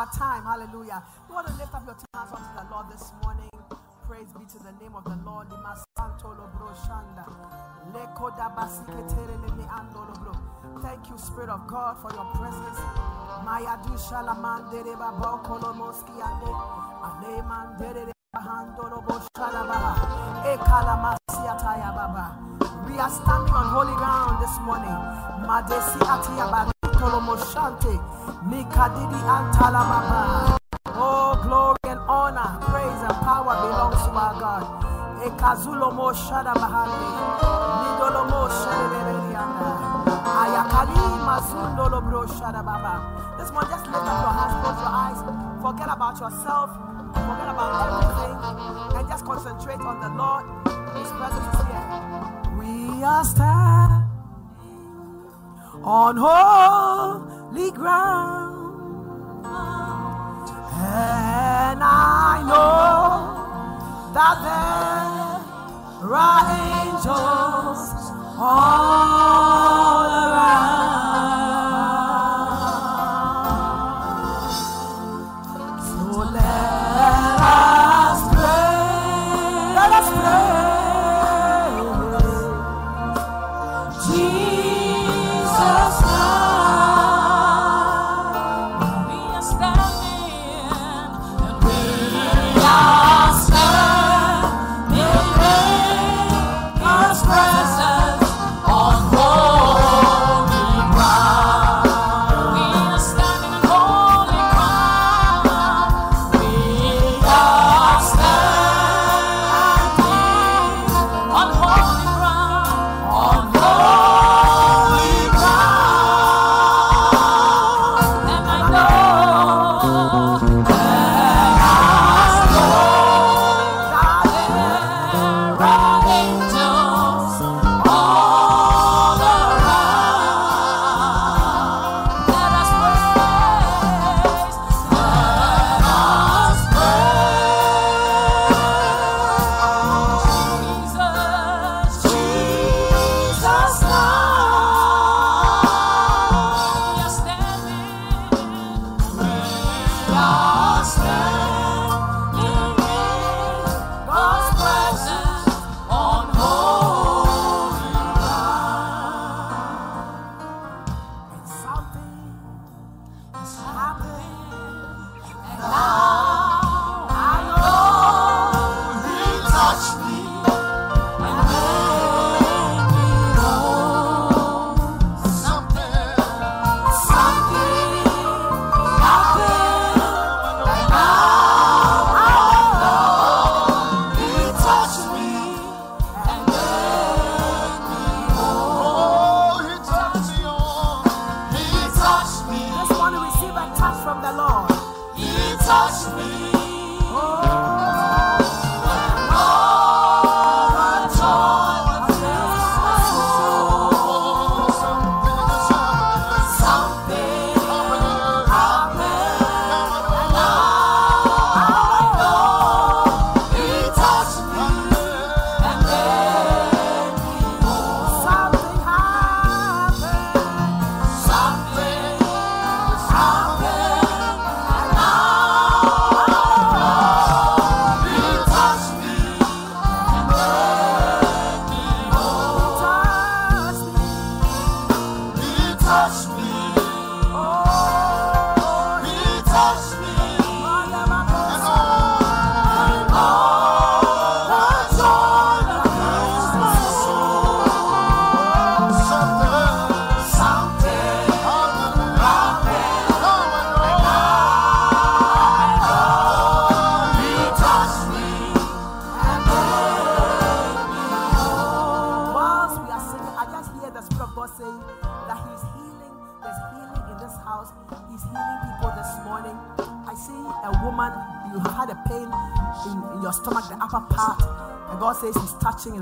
Our time. Hallelujah. You want to lift up your hands unto the Lord this morning. Praise be to the name of the Lord. Thank you, Spirit of God, for your presence. We are standing on holy ground this morning. Madesi atia ba tolomo shante. Mikadidi antala baba. Oh, glory and honor, praise and power belongs to our God. Ekazulo mo shada bahandi. Nidolo mo shedeberianda. Ayakali mazundo lo bro shada baba. This one, just lift up your hands, close your eyes, forget about yourself, forget about everything, and just concentrate on the Lord. His presence is here. We are standing on holy ground. And I know that there are angels all around.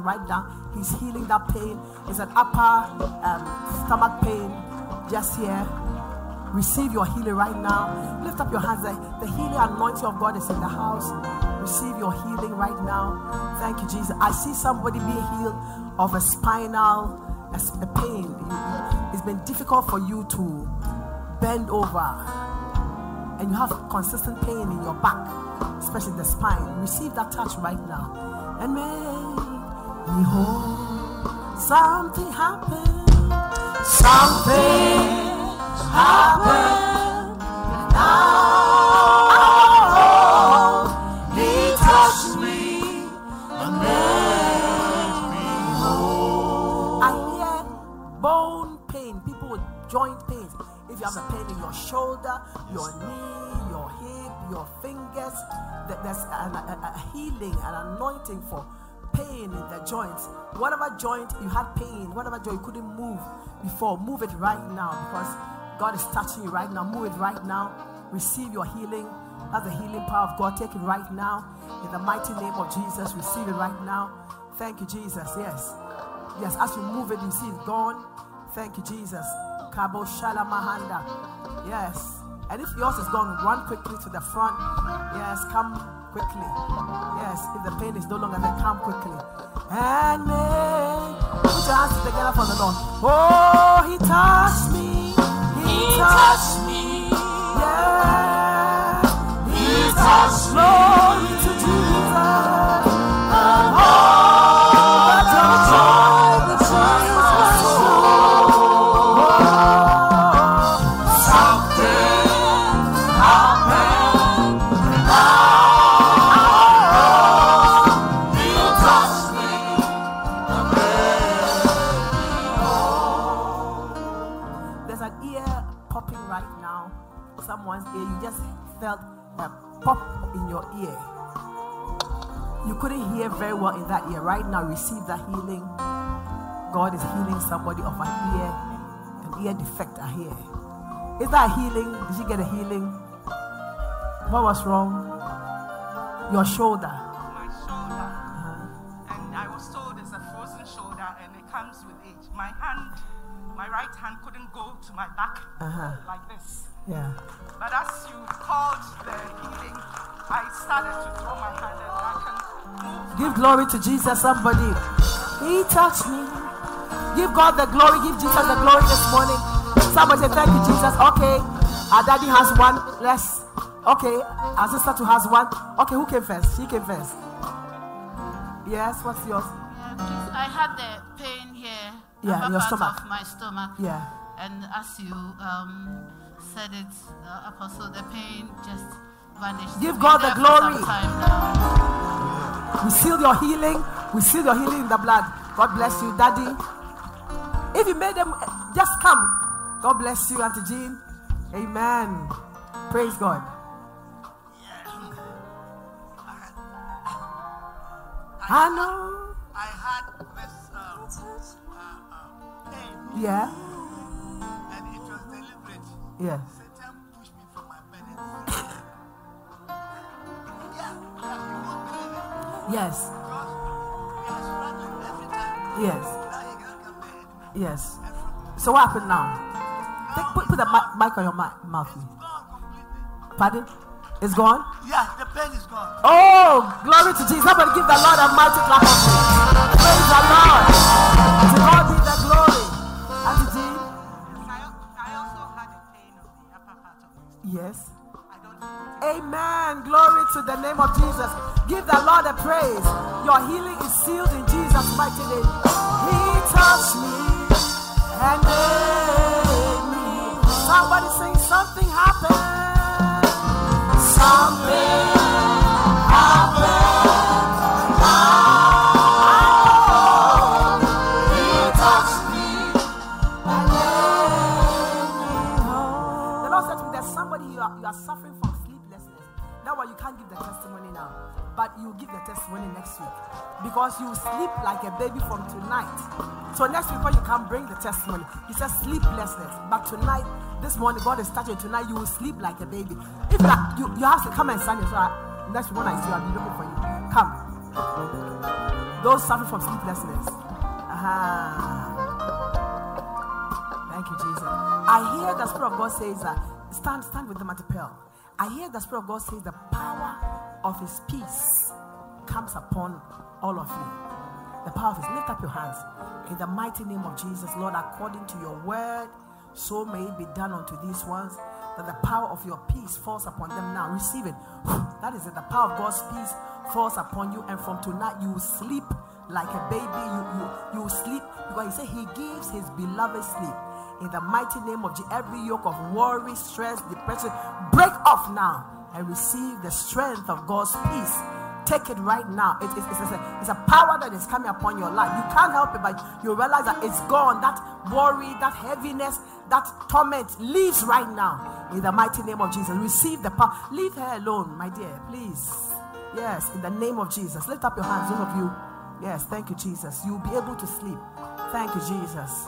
Right now. He's healing that pain. It's an upper um, stomach pain just here. Receive your healing right now. Lift up your hands. The, the healing anointing of God is in the house. Receive your healing right now. Thank you, Jesus. I see somebody being healed of a spinal a, a pain. It's been difficult for you to bend over and you have consistent pain in your back, especially the spine, receive that touch right now. May behold, something happened. Something happen now. He touched me and made me whole. I hear bone pain, people with joint pains. If you have a pain in your shoulder, your knee, your hip, your fingers, th- there's an, a, a healing, an anointing for pain in the joints. Whatever joint you had pain, whatever joint you couldn't move before, move it right now because God is touching you right now. Move it right now. Receive your healing. That's the healing power of God. Take it right now. In the mighty name of Jesus, receive it right now. Thank you, Jesus. Yes. Yes, as you move it, you see it gone. Thank you, Jesus. Kabo Shalamahanda. Yes. And if yours is gone, run quickly to the front. Yes, come quickly. Yes, if the pain is no longer there, come quickly. And may put your hands together for the Lord. Oh, He touched me. He, touched me. Yeah. He touched Glory to ear. You couldn't hear very well in that ear. Right now, receive that healing. God is healing somebody of an ear, an ear defect, I hear. Is that a healing? Did you get a healing? What was wrong? Your shoulder. my shoulder. And I was told it's a frozen shoulder and it comes with age. My hand, my right hand couldn't go to my back Uh-huh. like this. Yeah. But as you called the healing, I started to throw my hand and I can move. Give glory to Jesus, somebody. He touched me. Give God the glory. Give Jesus the glory this morning. Somebody say, Thank you, Jesus. Okay. Our daddy has one. Let's. Okay. Our sister too has one. Okay, who came first? She came first. Yes, what's yours? Yeah. I had the pain here. Yeah, upper your part stomach. Of my stomach. Yeah. And as you um, said it, uh, Apostle, the pain just vanished. Give God the glory. some time now. We seal your healing. We seal your healing in the blood. God bless you, Daddy. If you made them, just come. God bless you, Auntie Jean. Amen. Praise God. I know. I had this um, uh, uh, pain Yeah. It. Yes. Because we are struggling every time. Yes. Now you can't come there anymore. Yes. So what happened now? Take, put, put the mi- mic on your mouth. Gone. Pardon? It's gone? Yeah, the pain is gone. Oh, glory to Jesus. Somebody give the Lord a mighty clap of praise. Praise the Lord. To God be the glory. Yes. Amen. Glory to the name of Jesus. Give the Lord a praise. Your healing is sealed in Jesus' mighty name. He touched me and made me. Somebody sing something happened. Something the next week because you sleep like a baby from tonight. So next week when you can bring the testimony. He says sleeplessness, but tonight This morning, God is starting tonight. You will sleep like a baby. If you, you, you have to come and sign here. So I, next one I see, I'll be looking for you. Come. Those suffering from sleeplessness. Uh-huh. Thank you, Jesus. I hear the Spirit of God says that stand, stand with them at the pearl. I hear the Spirit of God say the power of His peace comes upon all of you. The power of. Lift up your hands in the mighty name of Jesus, Lord. According to your word, so may it be done unto these ones that the power of your peace falls upon them now. Receive it. That is it. The power of God's peace falls upon you, and from tonight you will sleep like a baby. You you you sleep because He said He gives His beloved sleep. In the mighty name of Jesus, every yoke of worry, stress, depression, break off now and receive the strength of God's peace. Take it right now. It- it's, it's, it's a, it's a power that is coming upon your life. You can't help it, but you realize that it's gone. That worry, that heaviness, that torment leaves right now. In the mighty name of Jesus, receive the power. Leave her alone, my dear, please. Yes, in the name of Jesus. Lift up your hands, those of you. Yes, thank you, Jesus. You'll be able to sleep. Thank you, Jesus.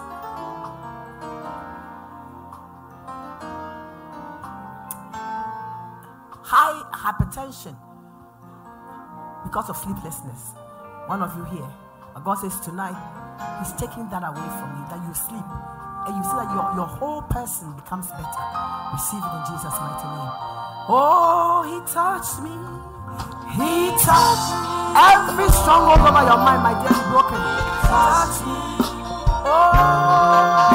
high hypertension because of sleeplessness. One of you here. God says tonight, He's taking that away from you, that you sleep. And you see that your, your whole person becomes better. Receive it in Jesus' mighty name. Oh, He touched me. He touched every stronghold over your mind, my dear, be broken. Touch me. Oh,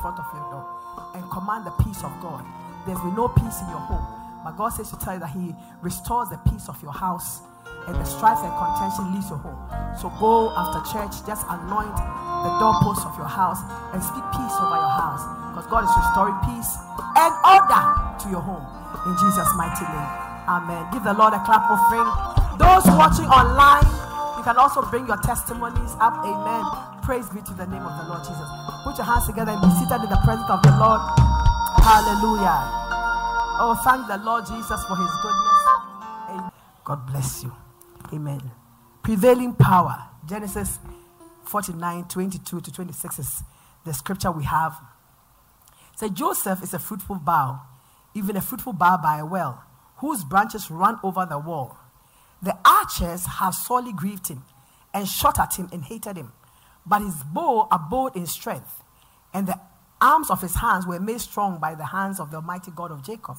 front of your door and command the peace of God. There's been no peace in your home. But God says to tell you that He restores the peace of your house and the strife and contention leaves your home. So go after church, just anoint the doorposts of your house and speak peace over your house. Because God is restoring peace and order to your home. In Jesus' mighty name. Amen. Give the Lord a clap offering. Those watching online, you can also bring your testimonies up. Amen. Praise be to the name of the Lord Jesus. Put your hands together and be seated in the presence of the Lord. Hallelujah. Oh, thank the Lord Jesus for his goodness. Amen. God bless you. Amen. Prevailing power. Genesis 49 22 to 26 is the scripture we have. So Joseph is a fruitful bough, even a fruitful bough by a well, whose branches run over the wall. The archers have sorely grieved him and shot at him and hated him. But his bow abode in strength, and the arms of his hands were made strong by the hands of the Almighty God of Jacob.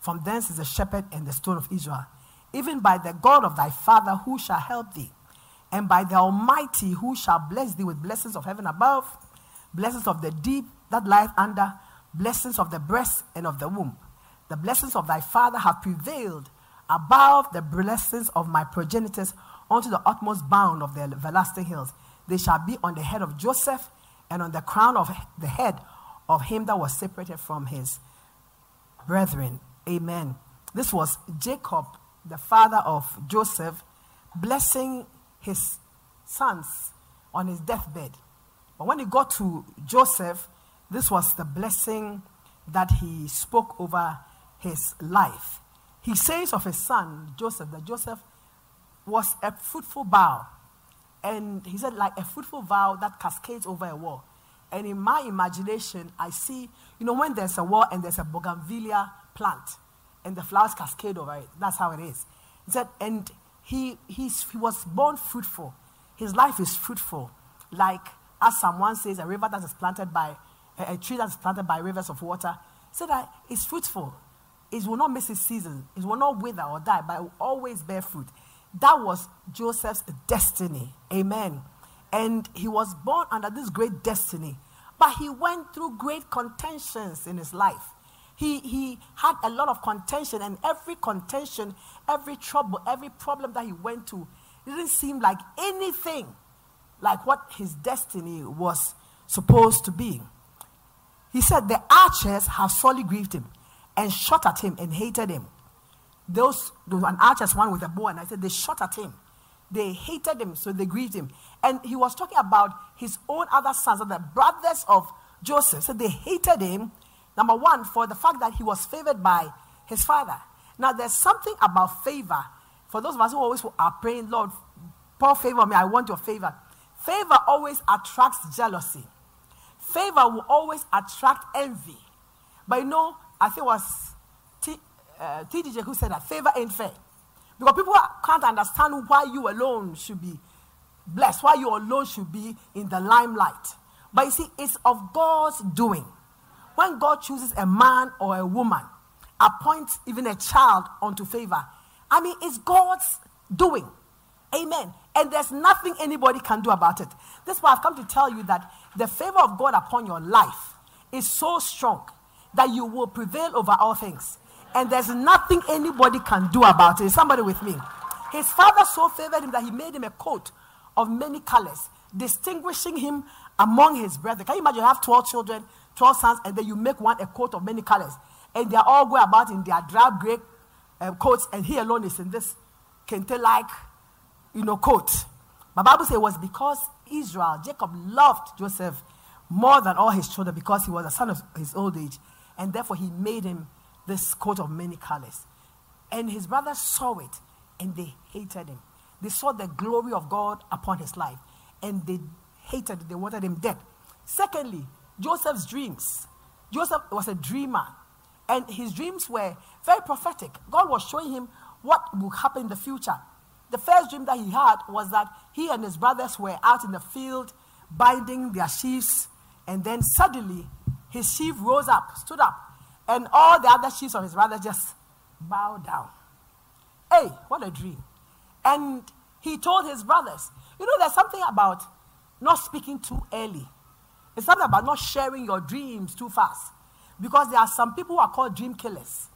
From thence is the shepherd and the stone of Israel, even by the God of thy father who shall help thee, and by the Almighty who shall bless thee with blessings of heaven above, blessings of the deep that lieth under, blessings of the breast and of the womb. The blessings of thy father have prevailed above the blessings of my progenitors unto the utmost bound of the everlasting hills. They shall be on the head of Joseph and on the crown of the head of him that was separated from his brethren. Amen. This was Jacob, the father of Joseph, blessing his sons on his deathbed. But when he got to Joseph, this was the blessing that he spoke over his life. He says of his son, Joseph, that Joseph was a fruitful bough. And he said, like a fruitful vow that cascades over a wall. And in my imagination, I see, you know, when there's a wall and there's a bougainvillea plant and the flowers cascade over it. That's how it is. He said, and he, he's, he was born fruitful. His life is fruitful. Like, as someone says, a river that is planted by, a, a tree that is planted by rivers of water. He said that it's fruitful. It will not miss its season. It will not wither or die, but it will always bear fruit. That was Joseph's destiny. Amen. And he was born under this great destiny But he went through great contentions in his life. He, he had a lot of contention, and every contention, every trouble, every problem that he went to, didn't seem like anything like what his destiny was supposed to be. He said, The archers have sorely grieved him and shot at him and hated him. Those, those an archers, one with a bow, and I said, They shot at him. They hated him, so they grieved him. And he was talking about his own other sons, the brothers of Joseph. So they hated him, number one, for the fact that he was favored by his father. Now, there's something about favor. For those of us who always are praying, Lord, pour favor on me, I want your favor. Favor always attracts jealousy. Favor will always attract envy. But you know, I think it was uh, TDJ who said that favor ain't fair. Because people can't understand why you alone should be blessed, why you alone should be in the limelight. But you see, it's of God's doing. When God chooses a man or a woman, appoints even a child unto favor, I mean, it's God's doing. Amen. And there's nothing anybody can do about it. That's why I've come to tell you that the favor of God upon your life is so strong that you will prevail over all things. And there's nothing anybody can do about it. Somebody with me? His father so favored him that he made him a coat of many colors, distinguishing him among his brethren. Can you imagine you have 12 children, 12 sons, and then you make one a coat of many colors? And they are all going about in their drab gray uh, coats, and he alone is in this kente like you know, coat. My Bible says it was because Israel, Jacob loved Joseph more than all his children because he was a son of his old age. And therefore he made him this coat of many colors. And his brothers saw it and they hated him. They saw the glory of God upon his life and they hated. They wanted him dead. Secondly, Joseph's dreams. Joseph was a dreamer and his dreams were very prophetic. God was showing him what will happen in the future. The first dream that he had was that he and his brothers were out in the field binding their sheaves, and then suddenly his sheaf rose up, stood up, and all the other chiefs of his brothers just bowed down. Hey, what a dream. And he told his brothers, you know, there's something about not speaking too early. It's something about not sharing your dreams too fast. Because there are some people who are called dream killers.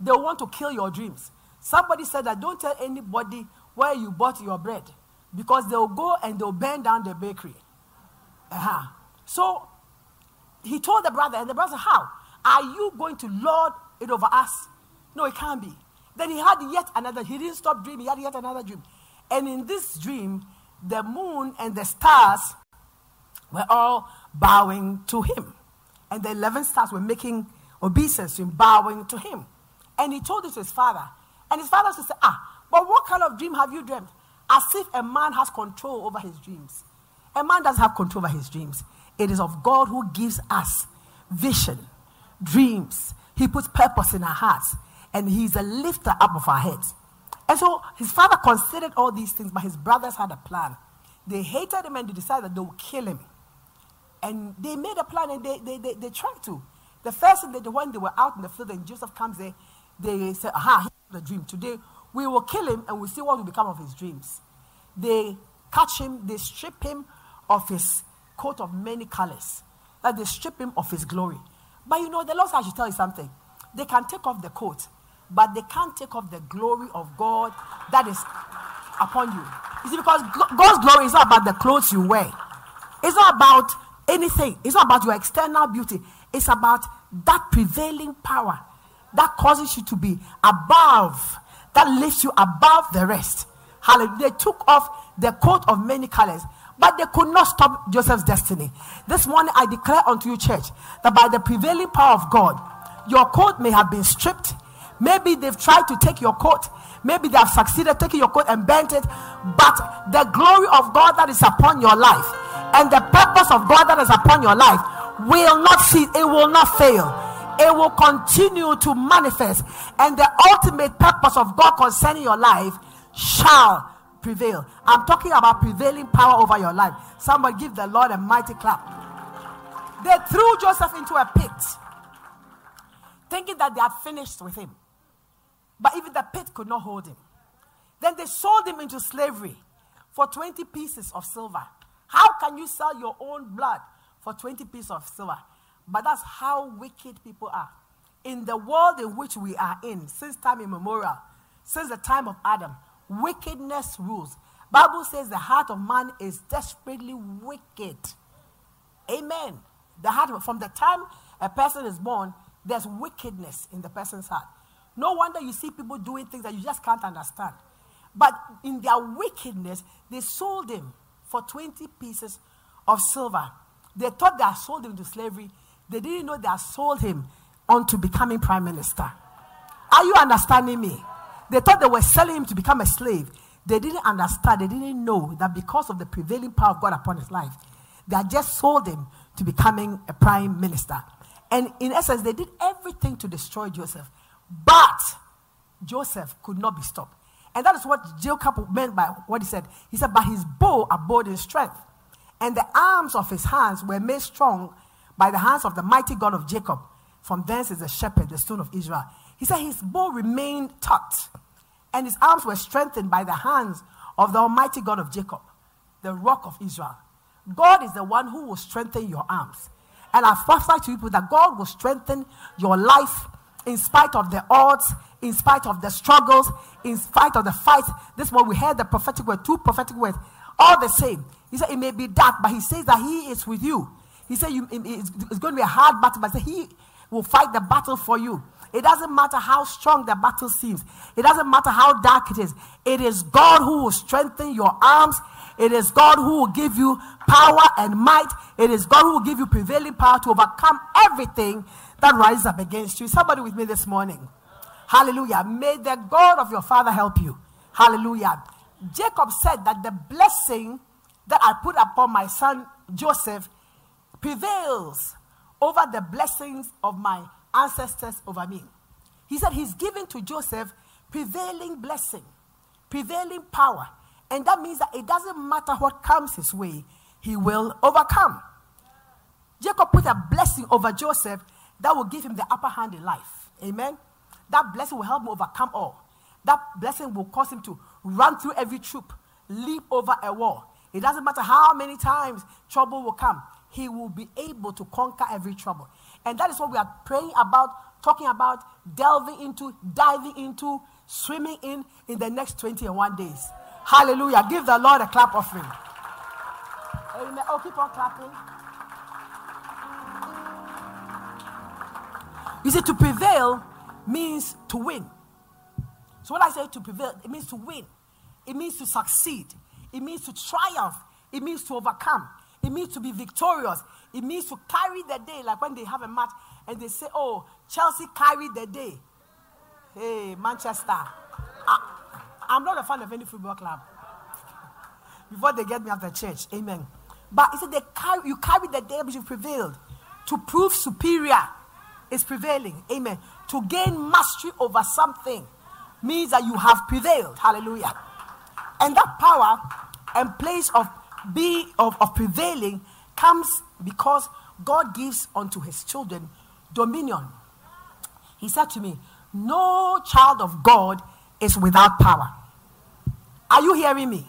They want to kill your dreams. Somebody said that don't tell anybody where you bought your bread because they'll go and they'll burn down the bakery. Uh-huh. So he told the brother, and the brother, How? Are you going to lord it over us? No, it can't be. Then he had yet another, he didn't stop dreaming, he had yet another dream. And in this dream, the moon and the stars were all bowing to him. And the 11 stars were making obeisance him, bowing to him. And he told it to his father. And his father said, Ah, but what kind of dream have you dreamt? As if a man has control over his dreams. A man doesn't have control over his dreams. It is of God who gives us vision, dreams. He puts purpose in our hearts, and He's a lifter up of our heads. And so his father considered all these things, but his brothers had a plan. They hated him and they decided that they would kill him. And they made a plan and they, they, they, they tried to. The first thing they did when they were out in the field and Joseph comes there, they said, Aha, the dream. Today we will kill him and we'll see what will become of his dreams. They catch him, they strip him of his coat of many colors, that they strip him of his glory. But you know, the Lord I should tell you something. They can take off the coat, but they can't take off the glory of God that is upon you. You see, because God's glory is not about the clothes you wear, it's not about anything, it's not about your external beauty, it's about that prevailing power that causes you to be above that lifts you above the rest. Hallelujah. They took off the coat of many colors, but they could not stop Joseph's destiny. This morning I declare unto you, church, that by the prevailing power of God, your coat may have been stripped. Maybe they've tried to take your coat. Maybe they have succeeded taking your coat and bent it. But the glory of God that is upon your life and the purpose of God that is upon your life will not cease, it will not fail it will continue to manifest, and the ultimate purpose of God concerning your life shall prevail. I'm talking about prevailing power over your life. Somebody give the Lord a mighty clap. They threw Joseph into a pit, thinking that they had finished with him. But even the pit could not hold him. Then they sold him into slavery for 20 pieces of silver. How can you sell your own blood for 20 pieces of silver. But that's how wicked people are. In the world in which we are in, since time immemorial, since the time of Adam, wickedness rules. Bible says the heart of man is desperately wicked. Amen. The heart, from the time a person is born, there's wickedness in the person's heart. No wonder you see people doing things that you just can't understand. But in their wickedness, they sold him for 20 pieces of silver. They thought they had sold him to slavery. They didn't know they had sold him onto becoming prime minister. Are you understanding me? They thought they were selling him to become a slave. They didn't understand, they didn't know that because of the prevailing power of God upon his life, they had just sold him to becoming a prime minister. And in essence, they did everything to destroy Joseph. But Joseph could not be stopped. And that is what Jacob meant by what he said. He said, But his bow abode in strength, and the arms of his hands were made strong by the hands of the mighty God of Jacob. From thence is the shepherd, the stone of Israel. He said, His bow remained taut, and his arms were strengthened by the hands of the Almighty God of Jacob, the rock of Israel. God is the one who will strengthen your arms. And I prophesy to people that God will strengthen your life in spite of the odds, in spite of the struggles, in spite of the fights. This one we heard the prophetic word, two prophetic words, all the same. He said it may be dark, but he says that he is with you. He said you, it's, it's going to be a hard battle, but he will fight the battle for you. It doesn't matter how strong the battle seems. It doesn't matter how dark it is. It is God who will strengthen your arms. It is God who will give you power and might. It is God who will give you prevailing power to overcome everything that rises up against you. Somebody with me this morning. Hallelujah. May the God of your father help you. Hallelujah. Jacob said that the blessing that I put upon my son Joseph prevails over the blessings of my ancestors over me. He said he's given to Joseph prevailing blessing, prevailing power. And that means that it doesn't matter what comes his way, he will overcome. Jacob put a blessing over Joseph that will give him the upper hand in life. Amen. That blessing will help him overcome all. That blessing will cause him to run through every troop, leap over a wall. It doesn't matter how many times trouble will come, he will be able to conquer every trouble. And that is what we are praying about, talking about, delving into, diving into, swimming in in the next 21 days. Hallelujah. Give the Lord a clap offering. Amen. Oh, keep on clapping. You see, to prevail means to win. So when I say to prevail, it means to win. It means to succeed. It means to triumph. It means to overcome. It means to be victorious. It means to carry the day. Like when they have a match and they say, oh, Chelsea carried the day. Hey, Manchester. I, I'm not a fan of any football club. Before they get me after church. Amen. But he said they carry, you carry the day which you prevailed. To prove superior is prevailing. Amen. To gain mastery over something means that you have prevailed. Hallelujah. And that power and place of being of, of prevailing comes because God gives unto his children dominion. He said to me, No child of God is without power. Are you hearing me?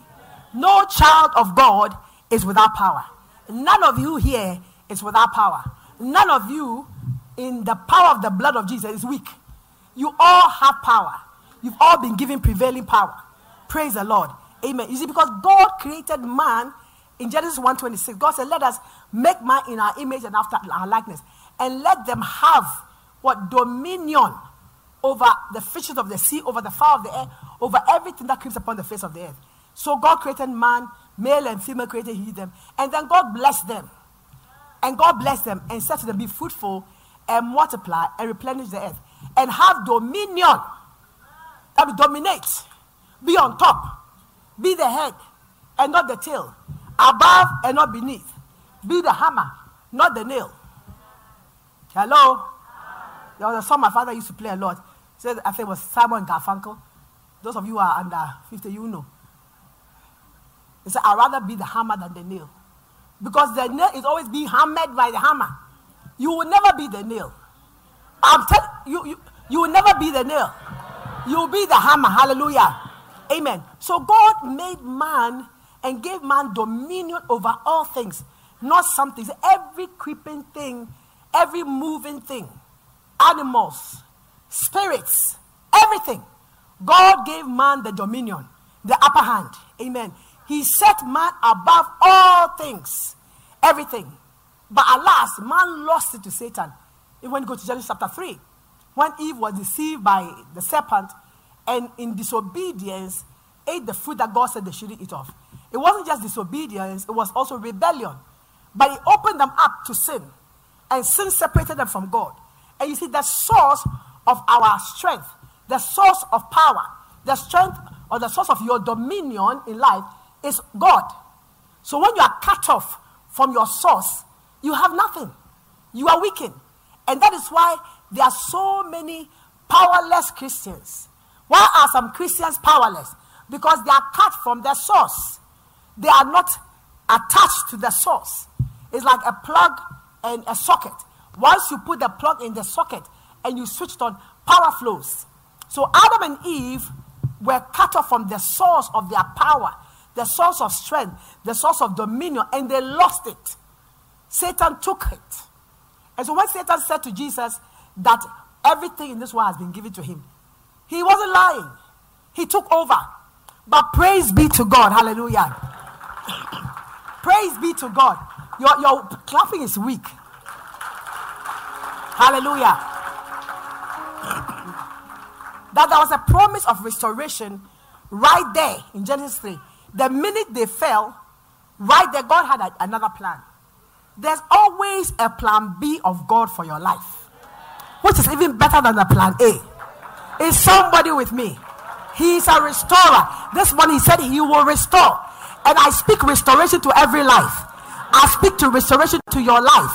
No child of God is without power. None of you here is without power. None of you in the power of the blood of Jesus is weak. You all have power. You've all been given prevailing power. Praise the Lord. Amen. You see, because God created man in Genesis 1:26, God said, Let us make man in our image and after our likeness, and let them have what dominion over the fishes of the sea, over the fowl of the air, over everything that creeps upon the face of the earth. So God created man, male and female created he them, and then God blessed them. And God blessed them and said to them, Be fruitful and multiply and replenish the earth and have dominion. That will dominate. Be on top. Be the head and not the tail. Above and not beneath. Be the hammer, not the nail. Hello? There was a song my father used to play a lot. Said, I think it was Simon Garfunkel. Those of you who are under 50, you know. He said, I'd rather be the hammer than the nail. Because the nail is always being hammered by the hammer. You will never be the nail. I'm telling you, you, you will never be the nail. You will be the hammer. Hallelujah. Amen. So God made man and gave man dominion over all things. not something. It's every creeping thing, every moving thing, animals, spirits, everything. God gave man the dominion, the upper hand. Amen. He set man above all things, everything. But alas, man lost it to Satan. When you go to Genesis chapter 3, when Eve was deceived by the serpent and in disobedience ate the fruit that God said they shouldn't eat of. It wasn't just disobedience, it was also rebellion. But it opened them up to sin, and sin separated them from God. And you see, the source of our strength, the source of power, the strength or the source of your dominion in life is God. So when you are cut off from your source, you have nothing. You are weakened. And that is why there are so many powerless Christians. Why are some Christians powerless? Because they are cut from their source. They are not attached to the source. It's like a plug and a socket. Once you put the plug in the socket and you switched on, power flows. So Adam and Eve were cut off from the source of their power, the source of strength, the source of dominion, and they lost it. Satan took it. And so when Satan said to Jesus that everything in this world has been given to him, he wasn't lying. He took over. But praise be to God. Hallelujah. praise be to God. Your, your clapping is weak. Hallelujah. that there was a promise of restoration right there in Genesis 3. The minute they fell, right there, God had a- another plan. There's always a plan B of God for your life, which is even better than the plan A. Is somebody with me? He is a restorer. This morning he said he will restore. And I speak restoration to every life. I speak to restoration to your life.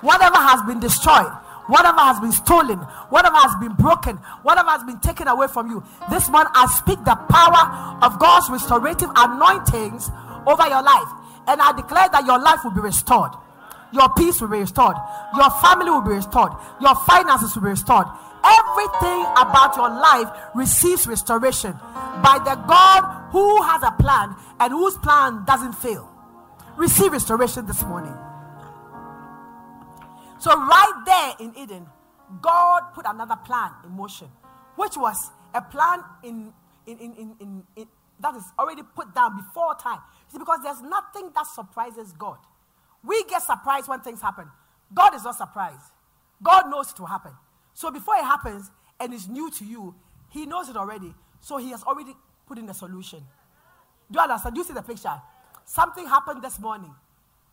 Whatever has been destroyed, whatever has been stolen, whatever has been broken, whatever has been taken away from you. This morning I speak the power of God's restorative anointings over your life. And I declare that your life will be restored. Your peace will be restored. Your family will be restored. Your finances will be restored. Everything about your life receives restoration by the God who has a plan and whose plan doesn't fail. Receive restoration this morning. So, right there in Eden, God put another plan in motion, which was a plan in, in, in, in, in, that is already put down before time. See, because there's nothing that surprises God. We get surprised when things happen. God is not surprised. God knows it will happen. So before it happens and it's new to you, He knows it already. So He has already put in the solution. Do you understand? Do you see the picture? Something happened this morning.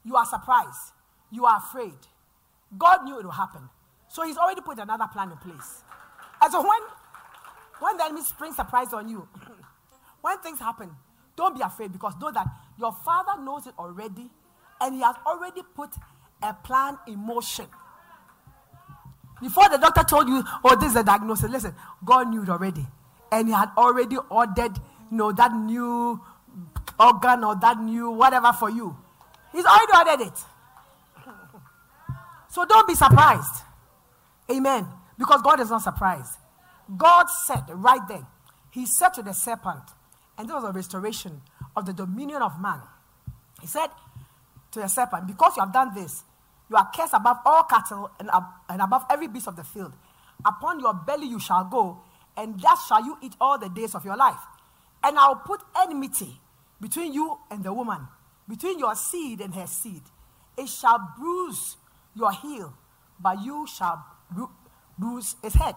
You are surprised. You are afraid. God knew it would happen. So He's already put another plan in place. And so when, when the enemy springs surprise on you, when things happen, don't be afraid because know that your Father knows it already and He has already put a plan in motion. Before the doctor told you, oh, this is the diagnosis, listen, God knew it already. And He had already ordered, you know, that new organ or that new whatever for you. He's already ordered it. So don't be surprised. Amen. Because God is not surprised. God said right then, He said to the serpent, and this was a restoration of the dominion of man. He said to the serpent, Because you have done this, you are cursed above all cattle and, ab- and above every beast of the field. Upon your belly you shall go, and that shall you eat all the days of your life. And I will put enmity between you and the woman, between your seed and her seed. It shall bruise your heel, but you shall bru- bruise his head.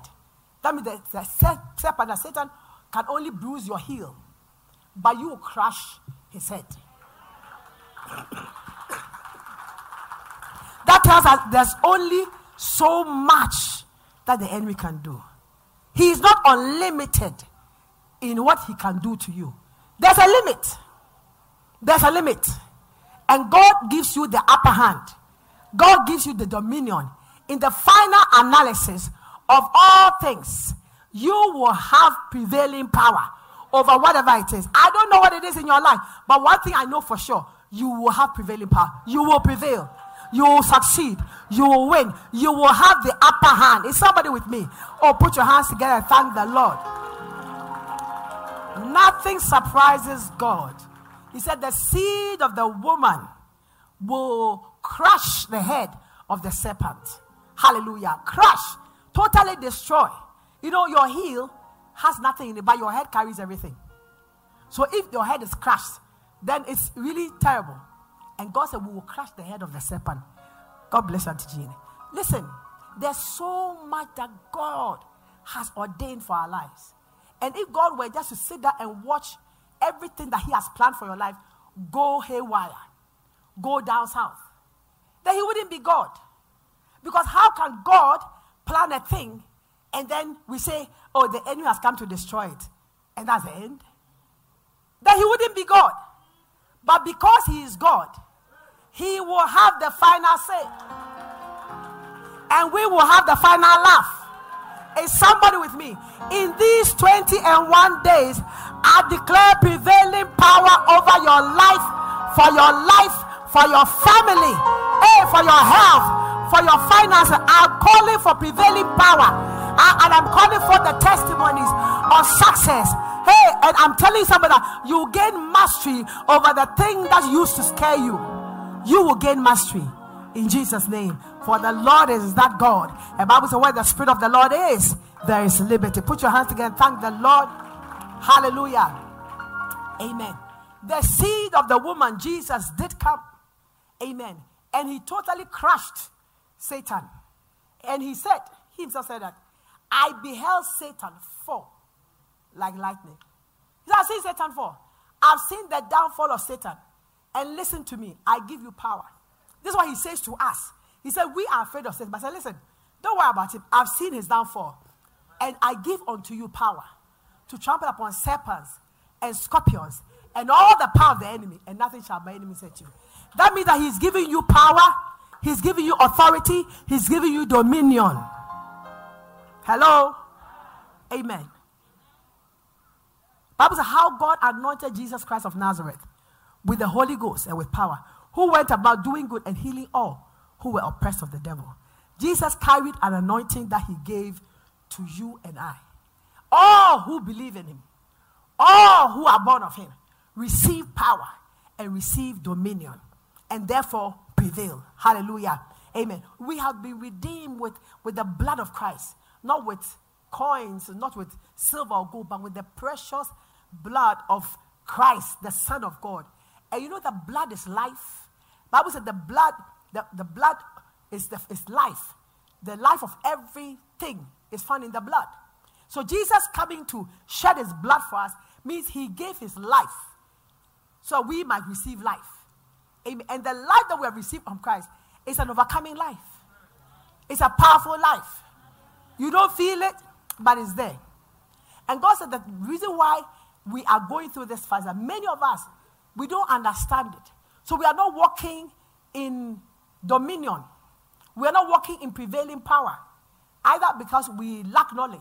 That means the, the se- serpent, the Satan, can only bruise your heel, but you will crush his head. Tells us there's only so much that the enemy can do. He is not unlimited in what he can do to you. There's a limit. There's a limit. And God gives you the upper hand. God gives you the dominion. In the final analysis of all things, you will have prevailing power over whatever it is. I don't know what it is in your life, but one thing I know for sure you will have prevailing power. You will prevail. You will succeed. You will win. You will have the upper hand. Is somebody with me? Oh, put your hands together and thank the Lord. Nothing surprises God. He said, The seed of the woman will crush the head of the serpent. Hallelujah. Crush, totally destroy. You know, your heel has nothing in it, but your head carries everything. So if your head is crushed, then it's really terrible. And God said, We will crush the head of the serpent. God bless Auntie Jean. Listen, there's so much that God has ordained for our lives. And if God were just to sit there and watch everything that He has planned for your life go haywire, go down south, then He wouldn't be God. Because how can God plan a thing and then we say, oh, the enemy has come to destroy it, and that's the end? Then He wouldn't be God. But because He is God, He will have the final say. And we will have the final laugh. Is somebody with me? In these 20 and one days, I declare prevailing power over your life, for your life, for your family, hey, for your health, for your finances. I'm calling for prevailing power. Uh, and I'm calling for the testimonies of success. Hey, and I'm telling somebody that you gain mastery over the thing that used to scare you. You will gain mastery in Jesus' name. For the Lord is that God. And Bible says, where the Spirit of the Lord is, there is liberty. Put your hands together thank the Lord. Hallelujah. Amen. The seed of the woman, Jesus, did come. Amen. And he totally crushed Satan. And he said, he himself said that, I beheld Satan fall like lightning. He said, I've seen Satan fall. I've seen the downfall of Satan. And listen to me, I give you power. This is what he says to us. He said, We are afraid of Satan. But I said, Listen, don't worry about him. I've seen his downfall. And I give unto you power to trample upon serpents and scorpions and all the power of the enemy, and nothing shall by enemy set you. That means that he's giving you power, he's giving you authority, he's giving you dominion. Hello? Amen. Bible says how God anointed Jesus Christ of Nazareth with the Holy Ghost and with power, who went about doing good and healing all who were oppressed of the devil. Jesus carried an anointing that he gave to you and I. All who believe in him, all who are born of him, receive power and receive dominion and therefore prevail. Hallelujah. Amen. We have been redeemed with, with the blood of Christ, not with coins, not with silver or gold, but with the precious blood of Christ, the Son of God. And you know the blood is life. Bible said the blood, the, the blood is, the, is life. The life of everything is found in the blood. So Jesus coming to shed his blood for us means he gave his life so we might receive life. Amen. And the life that we have received from Christ is an overcoming life. It's a powerful life. You don't feel it, but it's there. And God said that the reason why we are going through this fast, that many of us, we don't understand it. So we are not walking in dominion. We are not walking in prevailing power. Either because we lack knowledge.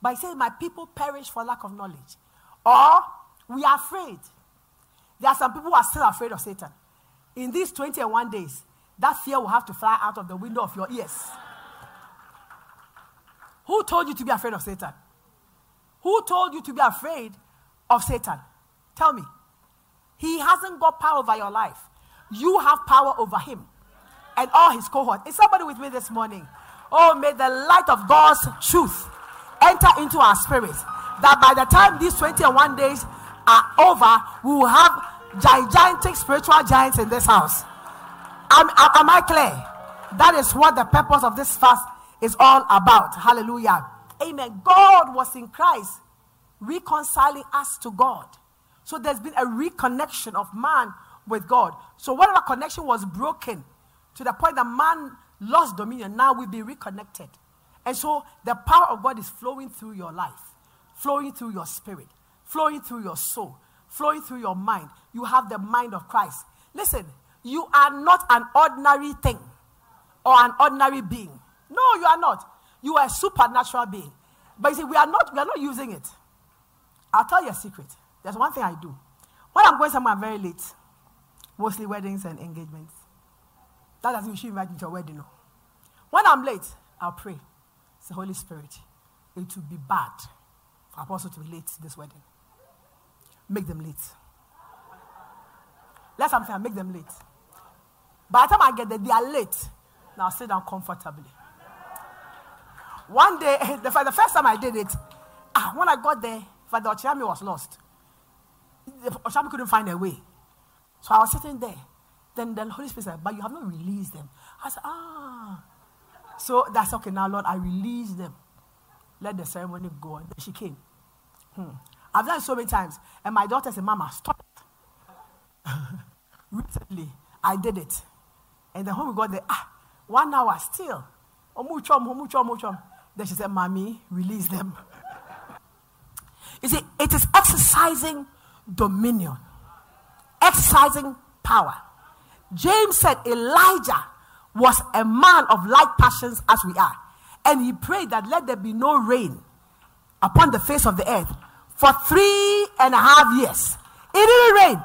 But he says, My people perish for lack of knowledge. Or we are afraid. There are some people who are still afraid of Satan. In these 21 days, that fear will have to fly out of the window of your ears. Who told you to be afraid of Satan? Who told you to be afraid of Satan? Tell me. He hasn't got power over your life. You have power over him and all his cohort. Is somebody with me this morning? Oh, may the light of God's truth enter into our spirits. That by the time these 21 days are over, we will have gigantic spiritual giants in this house. Am, am I clear? That is what the purpose of this fast is all about. Hallelujah. Amen. God was in Christ reconciling us to God. So there's been a reconnection of man with God. So whatever connection was broken to the point that man lost dominion, now we be reconnected. And so the power of God is flowing through your life, flowing through your spirit, flowing through your soul, flowing through your mind. You have the mind of Christ. Listen, you are not an ordinary thing or an ordinary being. No, you are not. You are a supernatural being. But you see, we are not, we are not using it. I'll tell you a secret. There's one thing I do. When I'm going somewhere very late, mostly weddings and engagements, that doesn't should invite me to a wedding. No. When I'm late, I'll pray. It's the Holy Spirit. It will be bad for apostle to be late to this wedding. Make them late. Let something make them late. By the time I get there, they are late. Now sit down comfortably. One day, the, first time I did it, ah, when I got there, Father Ochami was lost. Ochami couldn't find a way. So I was sitting there. Then the Holy Spirit said, But you have not released them. I said, Ah. So that's okay now, Lord, I release them. Let the ceremony go. And she came. Hmm. I've done it so many times. And my daughter said, Mama, stop. It. Recently, I did it. And then when we got there, ah, one hour still. Omuchom, omuchom, omuchom. Then she said, Mommy, release them. You see, it is exercising dominion, exercising power. James said Elijah was a man of like passions as we are. And he prayed that let there be no rain upon the face of the earth for three and a half years. It didn't rain.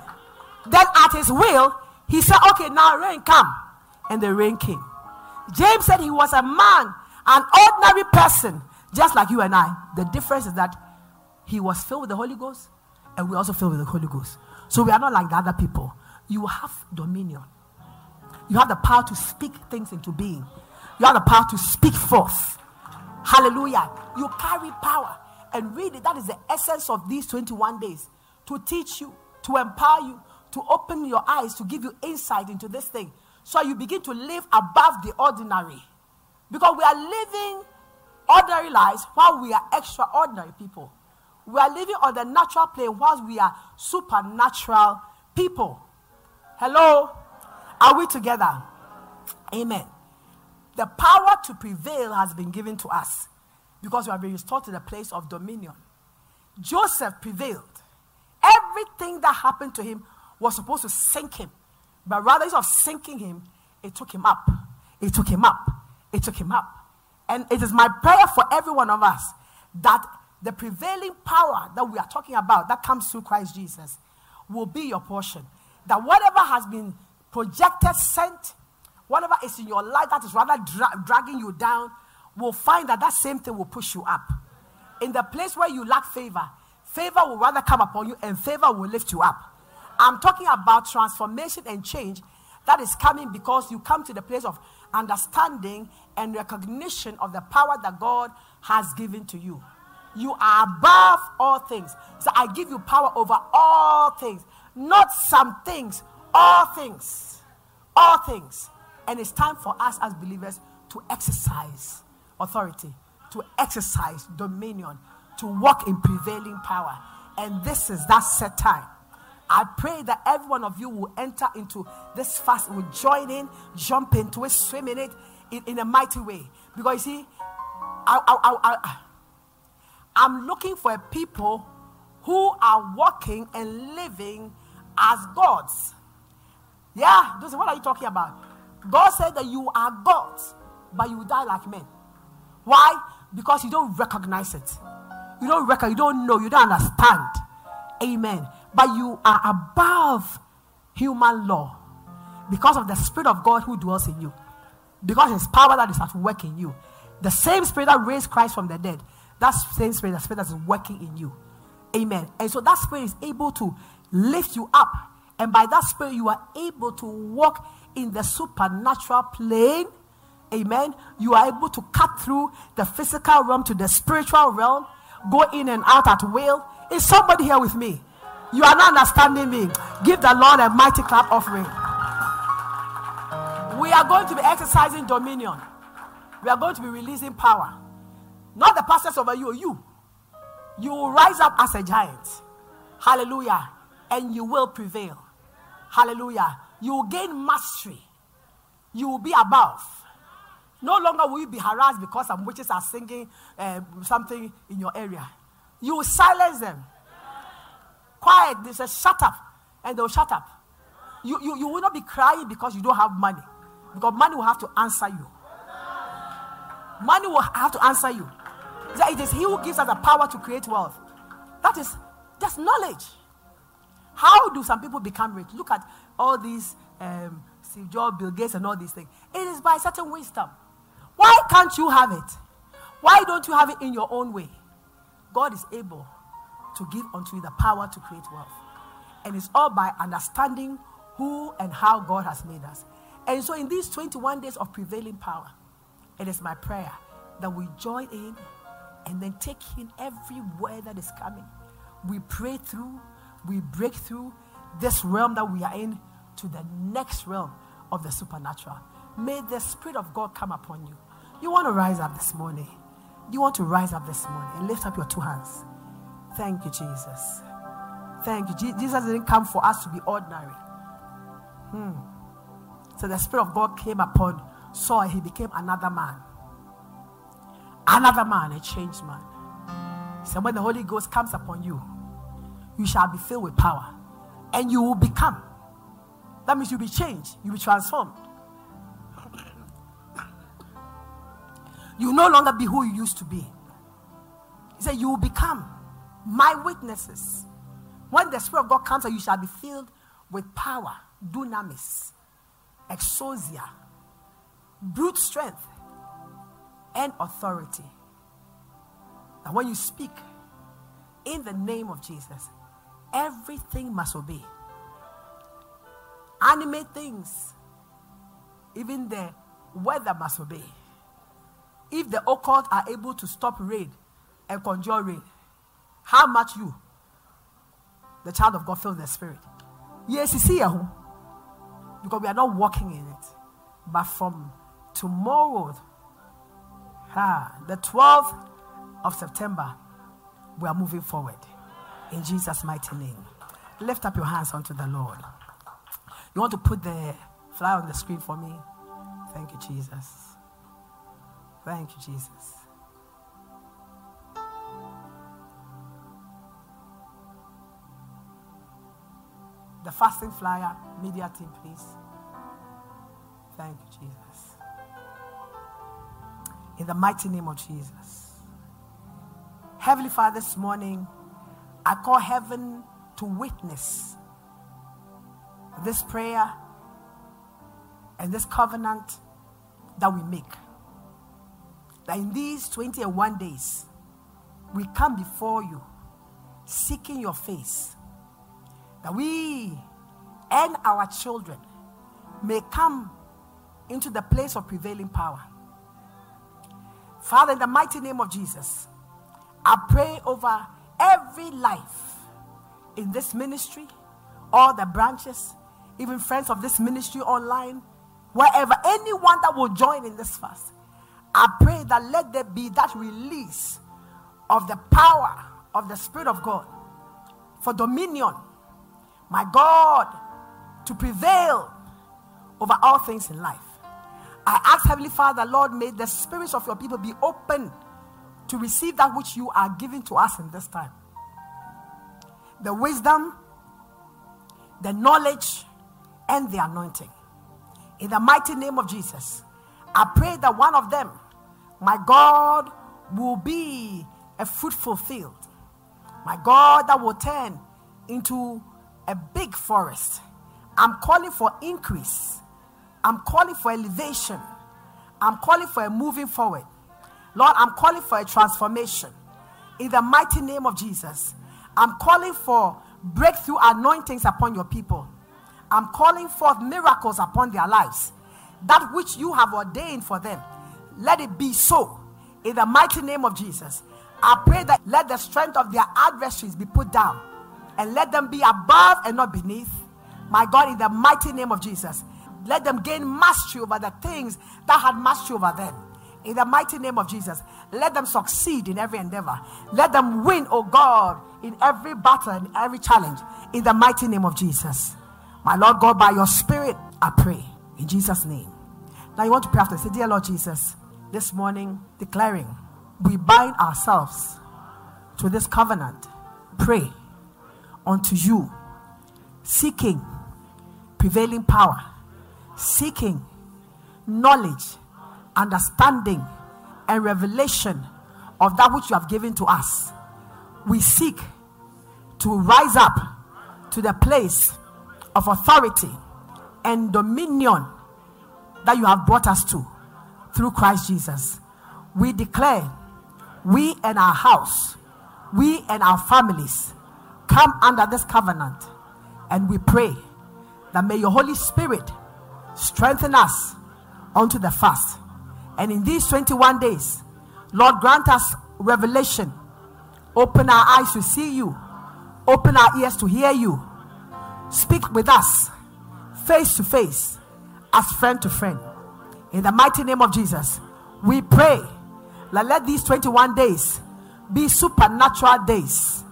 Then at his will, he said, Okay, now rain come. And the rain came. James said he was a man, an ordinary person, just like you and I. The difference is that he was filled with the Holy Ghost, and we also filled with the Holy Ghost. So we are not like the other people. You have dominion. You have the power to speak things into being. You have the power to speak forth. Hallelujah. You carry power. And really, that is the essence of these 21 days to teach you, to empower you, to open your eyes, to give you insight into this thing. So you begin to live above the ordinary. Because we are living ordinary lives while we are extraordinary people. We are living on the natural plane whilst we are supernatural people. Hello? Are we together? Amen. The power to prevail has been given to us because we have been restored to the place of dominion. Joseph prevailed. Everything that happened to him was supposed to sink him, but rather instead of sinking him, it took him up. It took him up. It took him up. And it is my prayer for every one of us that the prevailing power that we are talking about that comes through Christ Jesus will be your portion. That whatever has been projected, sent, whatever is in your life that is rather dra- dragging you down, will find that that same thing will push you up. In the place where you lack favor, favor will rather come upon you and favor will lift you up. I'm talking about transformation and change that is coming because you come to the place of understanding and recognition of the power that God has given to you. You are above all things. So I give you power over all things, not some things, all things. All things. And it's time for us as believers to exercise authority, to exercise dominion, to walk in prevailing power. And this is that set time. I pray that every one of you will enter into this fast, will join in, jump into it, swim in it in, in a mighty way. Because you see, I, I, I, I, I'm looking for a people who are walking and living as gods. Yeah, what are you talking about? God said that you are gods, but you die like men. Why? Because you don't recognize it. You don't recognize, you don't know, you don't understand. Amen. But you are above human law because of the Spirit of God who dwells in you. Because His power that is at work in you. The same Spirit that raised Christ from the dead, that same Spirit, that Spirit that is working in you. Amen. And so that Spirit is able to lift you up. And by that Spirit, you are able to walk in the supernatural plane. Amen. You are able to cut through the physical realm to the spiritual realm, go in and out at will. Is somebody here with me? You are not understanding me. Give the Lord a mighty clap offering. We are going to be exercising dominion. We are going to be releasing power. Not the pastors over you, you. You will rise up as a giant. Hallelujah. And you will prevail. Hallelujah. You will gain mastery. You will be above. No longer will you be harassed because some witches are singing uh, something in your area. You will silence them. Quiet. They say, shut up. And they'll shut up. You, you, you will not be crying because you don't have money. Because money will have to answer you. Money will have to answer you. That It is He who gives us the power to create wealth. That is just knowledge. How do some people become rich? Look at all these um, Steve Jobs, Bill Gates, and all these things. It is by certain wisdom. Why can't you have it? Why don't you have it in your own way? God is able to give unto you the power to create wealth. And it's all by understanding who and how God has made us. And so, in these 21 days of prevailing power, it is my prayer that we join in and then take in every word that is coming. We pray through, we break through this realm that we are in to the next realm of the supernatural. May the Spirit of God come upon you. You want to rise up this morning. You want to rise up this morning and lift up your two hands. Thank you, Jesus. Thank you. Jesus didn't come for us to be ordinary. Hmm. So the Spirit of God came upon Saul, he became another man. Another man, a changed man. So when the Holy Ghost comes upon you, you shall be filled with power and you will become. That means you'll be changed, you'll be transformed. You no longer be who you used to be. He said, You will become my witnesses. When the Spirit of God comes, you shall be filled with power, dunamis, exousia, brute strength, and authority. And when you speak in the name of Jesus, everything must obey. Animate things, even the weather must obey. If the occult are able to stop rain and conjure rain, how much you, the child of God, feel the Spirit? Yes, you see. Because we are not walking in it. But from tomorrow, ah, the 12th of September, we are moving forward. In Jesus' mighty name. Lift up your hands unto the Lord. You want to put the flyer on the screen for me? Thank you, Jesus. Thank you, Jesus. The fasting flyer, media team, please. Thank you, Jesus. In the mighty name of Jesus. Heavenly Father, this morning, I call heaven to witness this prayer and this covenant that we make. That in these 21 days, we come before you seeking your face. That we and our children may come into the place of prevailing power. Father, in the mighty name of Jesus, I pray over every life in this ministry, all the branches, even friends of this ministry online, wherever, anyone that will join in this fast. I pray that let there be that release of the power of the Spirit of God for dominion, my God, to prevail over all things in life. I ask Heavenly Father, Lord, may the spirits of your people be open to receive that which you are giving to us in this time. The wisdom, the knowledge, and the anointing. In the mighty name of Jesus, I pray that one of them, my God, will be a fruitful field. My God, that will turn into a big forest. I'm calling for increase. I'm calling for elevation. I'm calling for a moving forward. Lord, I'm calling for a transformation. In the mighty name of Jesus, I'm calling for breakthrough anointings upon your people. I'm calling forth miracles upon their lives. That which you have ordained for them, let it be so. In the mighty name of Jesus, I pray that let the strength of their adversaries be put down and let them be above and not beneath. My God, in the mighty name of Jesus, let them gain mastery over the things that had mastery over them. In the mighty name of Jesus, let them succeed in every endeavor. Let them win, oh God, in every battle and every challenge. In the mighty name of Jesus. My Lord God, by your spirit, I pray. In Jesus' name. Now you want to pray after. Say, Dear Lord Jesus, this morning declaring, we bind ourselves to this covenant. Pray unto you, seeking prevailing power, seeking knowledge, understanding, and revelation of that which you have given to us. We seek to rise up to the place of authority and dominion that you have brought us to through Christ Jesus. We declare, we and our house, we and our families come under this covenant and we pray that may your Holy Spirit strengthen us unto the fast. And in these 21 days, Lord, grant us revelation. Open our eyes to see you, open our ears to hear you. Speak with us face to face, as friend to friend. In the mighty name of Jesus, we pray that let these 21 days be supernatural days.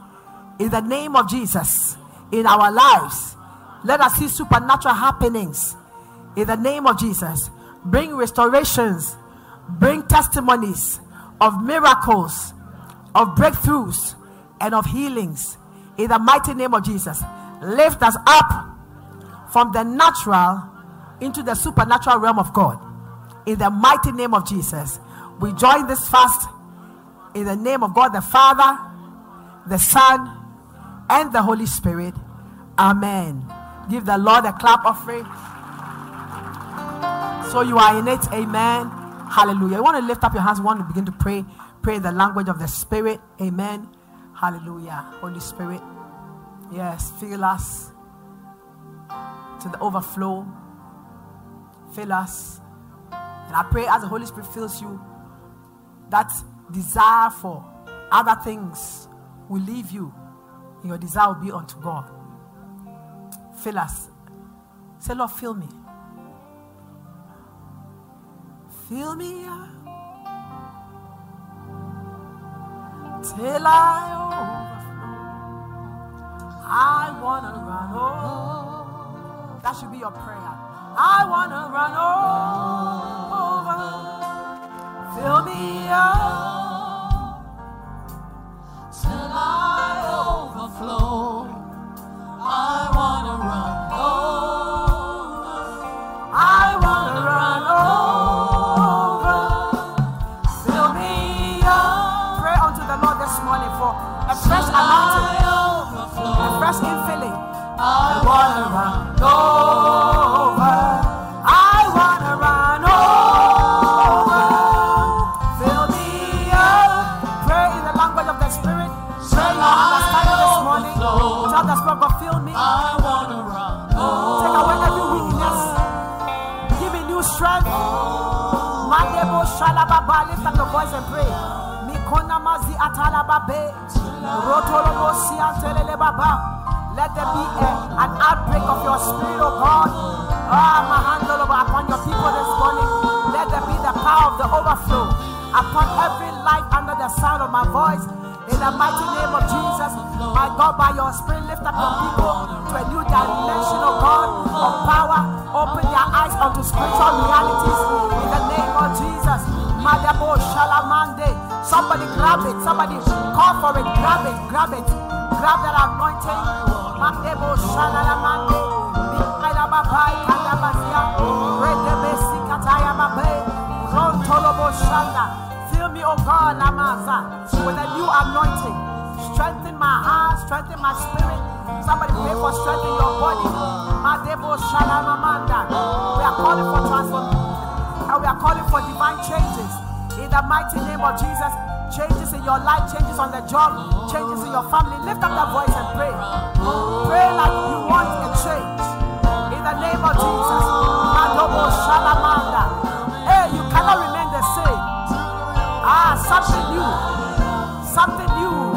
In the name of Jesus, in our lives, let us see supernatural happenings. In the name of Jesus, bring restorations, bring testimonies of miracles, of breakthroughs, and of healings. In the mighty name of Jesus, lift us up from the natural into the supernatural realm of God. In the mighty name of Jesus, we join this fast in the name of God the Father, the Son, and the Holy Spirit. Amen. Give the Lord a clap offering. So you are in it. Amen. Hallelujah. You want to lift up your hands. You want to begin to pray. Pray the language of the Spirit. Amen. Hallelujah. Holy Spirit. Yes. Fill us to the overflow. Fill us. And I pray as the Holy Spirit fills you, that desire for other things will leave you. And your desire will be unto God. Fill us. Say, Lord, fill me. Fill me up till I overflow. I want to run over. That should be your prayer. I want to run over. Fill me up till I overflow. I wanna run over. Lift up your voice and pray. Mikona atalababe. Rotolobo siantelele. Let there be a, an outbreak of your spirit, oh God. Ah, mahandoloba upon your people this morning. Let there be the power of the overflow upon every life under the sound of my voice. In the mighty name of Jesus, my God, by your spirit, lift up your people to a new dimension, oh God, of power. Open their eyes unto spiritual realities. Madabo Shalamande. Somebody grab it. Somebody call for it. Grab it. Grab it. Grab that anointing. Mandebo Shanda. Fill me, oh God, Lamaza, with a new anointing. Strengthen my heart, strengthen my spirit. Somebody pray for strength in your body. Madebo Shalamamanda. We are calling for transformation. And we are calling for divine changes. The mighty name of Jesus. Changes in your life, changes on the job, changes in your family. Lift up that voice and pray. Pray like you want a change. In the name of Jesus. Hey, you cannot remain the same. Ah, something new. Something new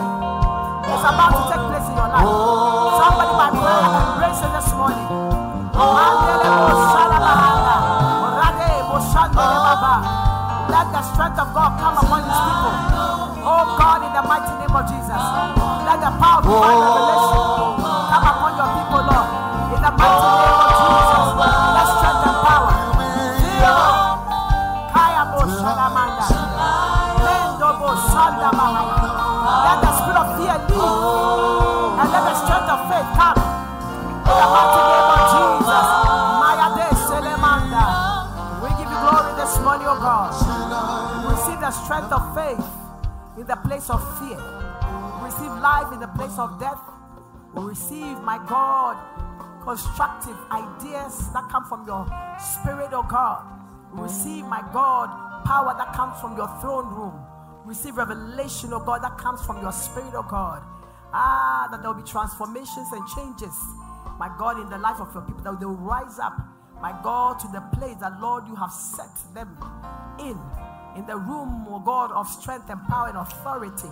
is about to take place in your life. Somebody by prayer embrace it this morning. The strength of God come upon his people. Oh God, in the mighty name of Jesus. Let the power of divine revelation come upon your people, Lord. In the mighty name of Jesus. Let strength and power. Fill. Kaya bo shalamanda. Mendo bo shanda. Let the spirit of fear leave. And let the strength of faith come. In the mighty the strength of faith in the place of fear. We receive life in the place of death. We receive, my God, constructive ideas that come from your spirit, oh God. We receive, my God, power that comes from your throne room. We receive revelation, oh God, that comes from your spirit, oh God. Ah, that there will be transformations and changes, my God, in the life of your people, that they will rise up my God, to the place that, Lord, you have set them in, in the room, oh God, of strength and power and authority.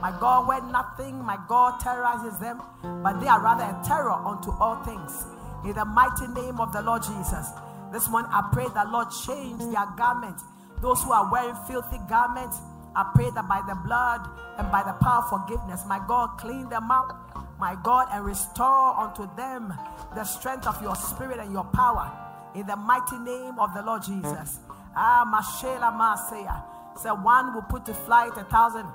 My God, where nothing, my God, terrorizes them, but they are rather a terror unto all things. In the mighty name of the Lord Jesus. This morning, I pray that, Lord, change their garments. Those who are wearing filthy garments, I pray that by the blood and by the power of forgiveness, my God, clean them up, my God, and restore unto them the strength of your spirit and your power. In the mighty name of the Lord Jesus. Ah, Mashela Masaya. So one will put to flight a thousand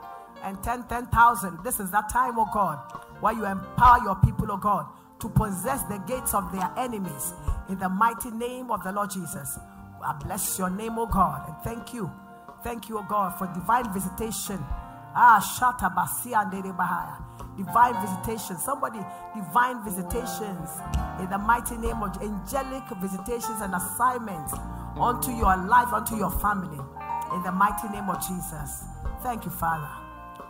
and ten, ten thousand. This is that time, oh God, where you empower your people, oh God, to possess the gates of their enemies. In the mighty name of the Lord Jesus. I bless your name, oh God, and thank you. Thank you, oh God, for divine visitation. Ah, Shata Basia and Bahaya. Divine visitation. Somebody, divine visitations in the mighty name of angelic visitations and assignments unto your life, unto your family. In the mighty name of Jesus. Thank you, Father.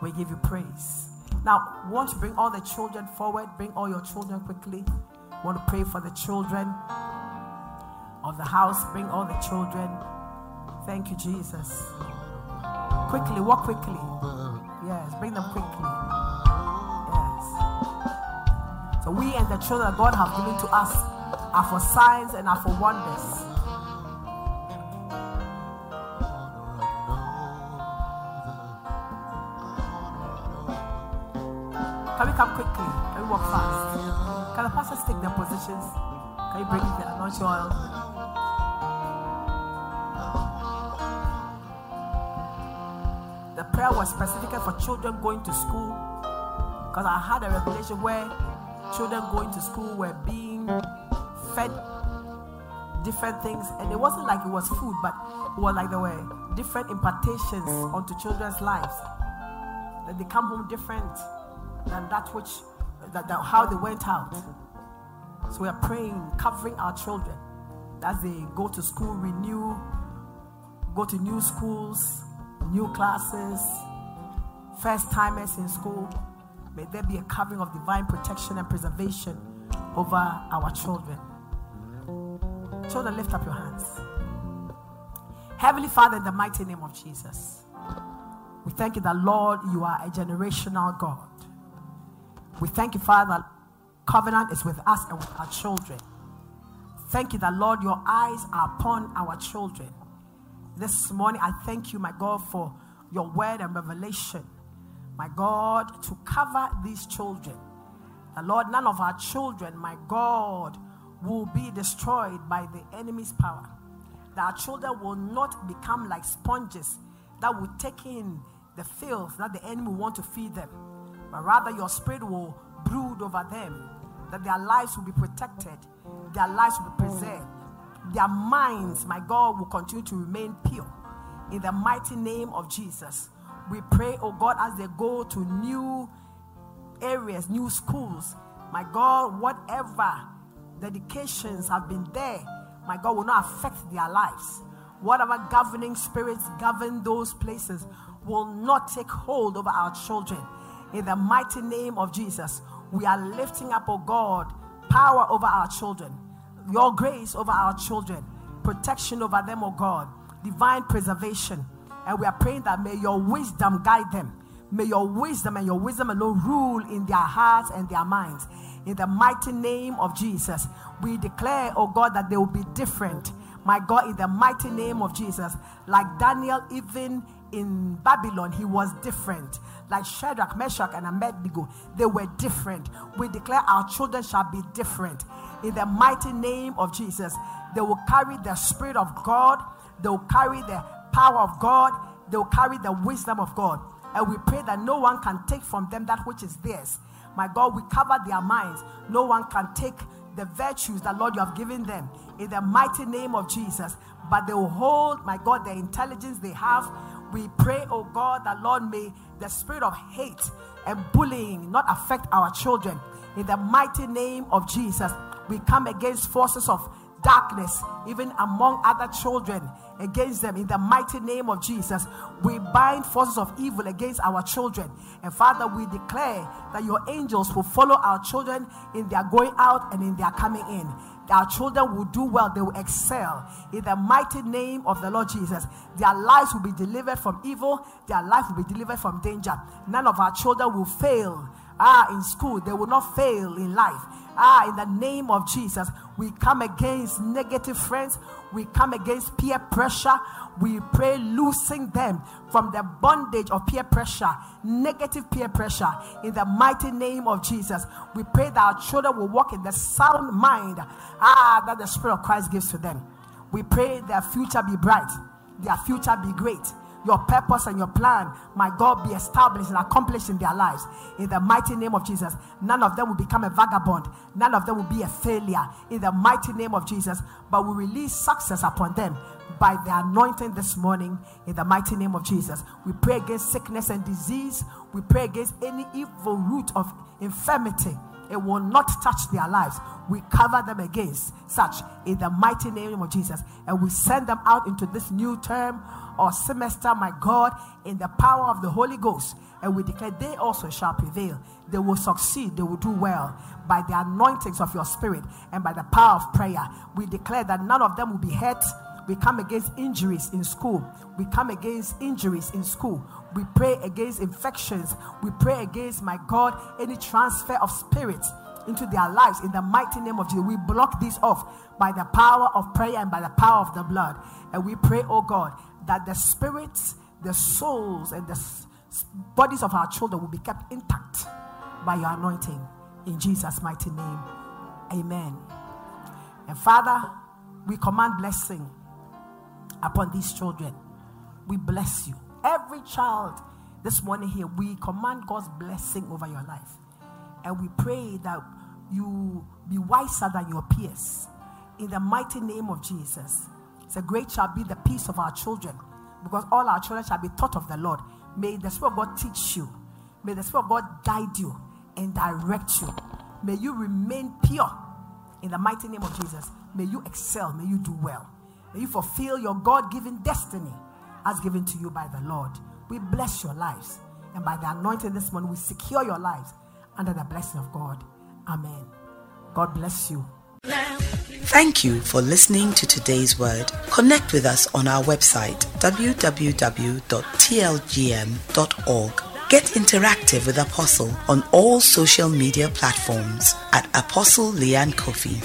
We give you praise. Now, want to bring all the children forward. Bring all your children quickly. Want to pray for the children of the house. Bring all the children. Thank you, Jesus. Quickly, walk quickly. Yes, bring them quickly. Yes. So we and the children God have given to us are for signs and are for wonders. We come quickly? Can we walk fast? Can the pastors take their positions? Can you bring the anointing oil? The prayer was specifically for children going to school because I had a revelation where children going to school were being fed different things, and it wasn't like it was food, but it was like there were different impartations onto children's lives. That they come home different than that which that, that how they went out. So we are praying, covering our children as they go to school, renew, go to new schools, new classes, first timers in school. May there be a covering of divine protection and preservation over our children. Children, lift up your hands. Heavenly Father, in the mighty name of Jesus, we thank you that, Lord, you are a generational God. We thank you, Father, covenant is with us and with our children. Thank you that, Lord, your eyes are upon our children. This morning, I thank you, my God, for your word and revelation, my God, to cover these children. The Lord, none of our children, my God, will be destroyed by the enemy's power. That our children will not become like sponges that will take in the filth that the enemy want to feed them but rather your spirit will brood over them, that their lives will be protected, their lives will be preserved, their minds, my God, will continue to remain pure. In the mighty name of Jesus, we pray, oh God, as they go to new areas, new schools, my God, whatever dedications have been there, my God, will not affect their lives. Whatever governing spirits govern those places will not take hold over our children in the mighty name of Jesus, we are lifting up, oh God, power over our children, your grace over our children, protection over them, oh God, divine preservation. And we are praying that may your wisdom guide them. May your wisdom and your wisdom alone rule in their hearts and their minds. In the mighty name of Jesus, we declare, oh God, that they will be different. My God, in the mighty name of Jesus, like Daniel, even in Babylon, he was different. Like Shadrach, Meshach, and Abednego, they were different. We declare our children shall be different. In the mighty name of Jesus, they will carry the Spirit of God, they will carry the power of God, they will carry the wisdom of God. And we pray that no one can take from them that which is theirs. My God, we cover their minds. No one can take the virtues that, Lord, you have given them in the mighty name of Jesus. But they will hold, my God, the intelligence they have. We pray, oh God, that, Lord, may the spirit of hate and bullying not affect our children. In the mighty name of Jesus, we come against forces of darkness, even among other children, against them. In the mighty name of Jesus, we bind forces of evil against our children. And Father, we declare that your angels will follow our children in their going out and in their coming in. Our children will do well, they will excel. In the mighty name of the Lord Jesus, their lives will be delivered from evil, their life will be delivered from danger. None of our children will fail. Ah, in school, they will not fail in life. Ah, in the name of Jesus, we come against negative friends. We come against peer pressure. We pray, loosing them from the bondage of peer pressure, negative peer pressure, in the mighty name of Jesus. We pray that our children will walk in the sound mind ah, that the Spirit of Christ gives to them. We pray their future be bright, their future be great your purpose and your plan, my God, be established and accomplished in their lives. In the mighty name of Jesus, none of them will become a vagabond, none of them will be a failure. In the mighty name of Jesus, but we release success upon them by the anointing this morning in the mighty name of Jesus. We pray against sickness and disease. We pray against any evil root of infirmity. It will not touch their lives. We cover them against such in the mighty name of Jesus. And we send them out into this new term or semester, my God, in the power of the Holy Ghost. And we declare they also shall prevail. They will succeed. They will do well by the anointings of your spirit and by the power of prayer. We declare that none of them will be hurt. We come against injuries in school. We come against injuries in school. We pray against infections. We pray against, my God, any transfer of spirits into their lives in the mighty name of Jesus. We block this off by the power of prayer and by the power of the blood. And we pray, oh God, that the spirits, the souls, and the bodies of our children will be kept intact by your anointing. In Jesus' mighty name. Amen. And Father, we command blessing upon these children. We bless you. Every child this morning here, we command God's blessing over your life. And we pray that you be wiser than your peers. In the mighty name of Jesus. So great shall be the peace of our children, because all our children shall be taught of the Lord. May the Spirit of God teach you. May the Spirit of God guide you and direct you. May you remain pure in the mighty name of Jesus. May you excel. May you do well. You fulfill your God given destiny as given to you by the Lord. We bless your lives. And by the anointing this morning, we secure your lives under the blessing of God. Amen. God bless you. Thank you for listening to today's word. Connect with us on our website www.tlgm.org. Get interactive with Apostle on all social media platforms at Apostle Leanne Coffee.